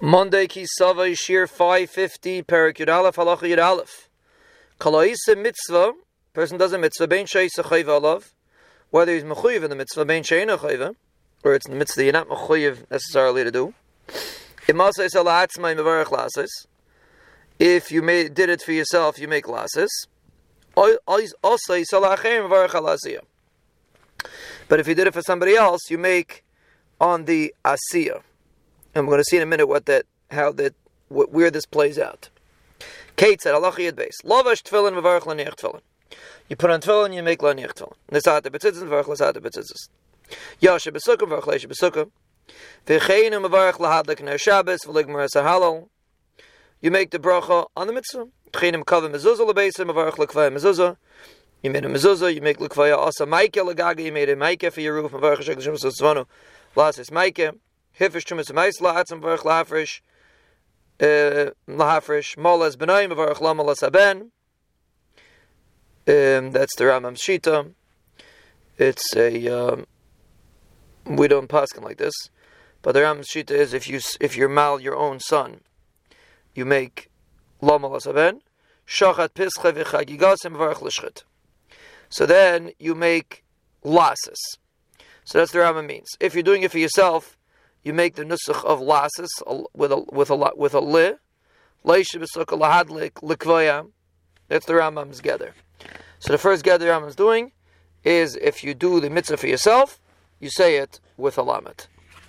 Monday Kisava Shiur 550 Perek Yud Aleph Halacha Yud Aleph. Kalaisa mitzvah, person does a mitzvah, bein sheisa chayva alav, whether he's mechuyev in the mitzvah, bein sheina chayva, or it's in the mitzvah you're not mechuyev necessarily to do. If you did it for yourself, you make lasis. Also, but if you did it for somebody else, you make on the asiya. And we're going to see in a minute what that, how that, what, where this plays out. Kate said, Allah tefillin. You put on tefillin, you make laniach tefillin. Lahadlik ner Shabbos halal. You make the bracha on the mitzvah. Tchinim kavim mezuzah mezuzah. You made a mezuzah, you make lekvaya asa maike legaga, you made a maike for your roof, maike. Hifish Trumas Mais La'atzim Varach Lahafrish uh, Lahafrish Molas Benoim Varach Lamalas Aben um, that's the Rambam Shita. It's a um, we don't paskin like this, but the Rambam Shita is if you if you mal your own son, you make lamalas aben shachat pischa v'chagigasim v'arach l'shchit. So then you make lasses. So that's the Rambam means. If you're doing it for yourself, you make the nusach of lasis with a with a with a li. That's the Rambam's gather. So the first gather Rambam's doing is if you do the mitzvah for yourself, you say it with a lamet.